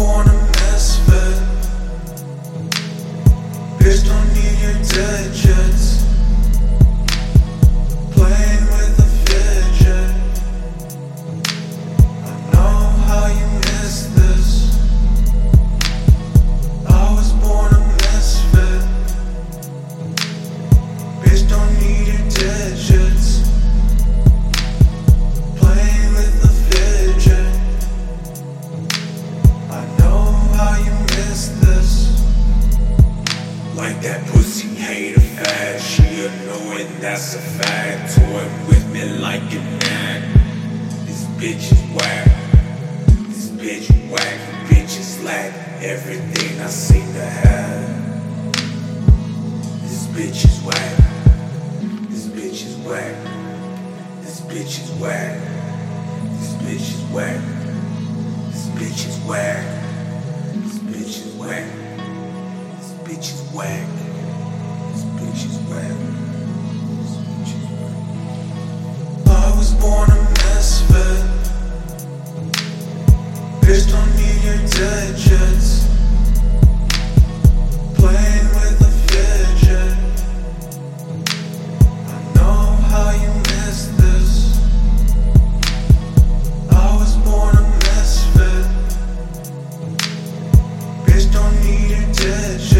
born That pussy hate a fact, she annoying, that's a fact. Toy with me like a man. This bitch is whack. This bitch whack. Bitch is like everything I seem to have. This bitch is whack. This bitch is whack. This bitch is whack. This bitch is whack. This bitch is whack. bitch is whack. This bitch is whack. This bitch is whack. I was born a misfit. Bitch, don't need your digits. Playing with a fidget. I know how you miss this. I was born a misfit. Bitch, don't need your digits.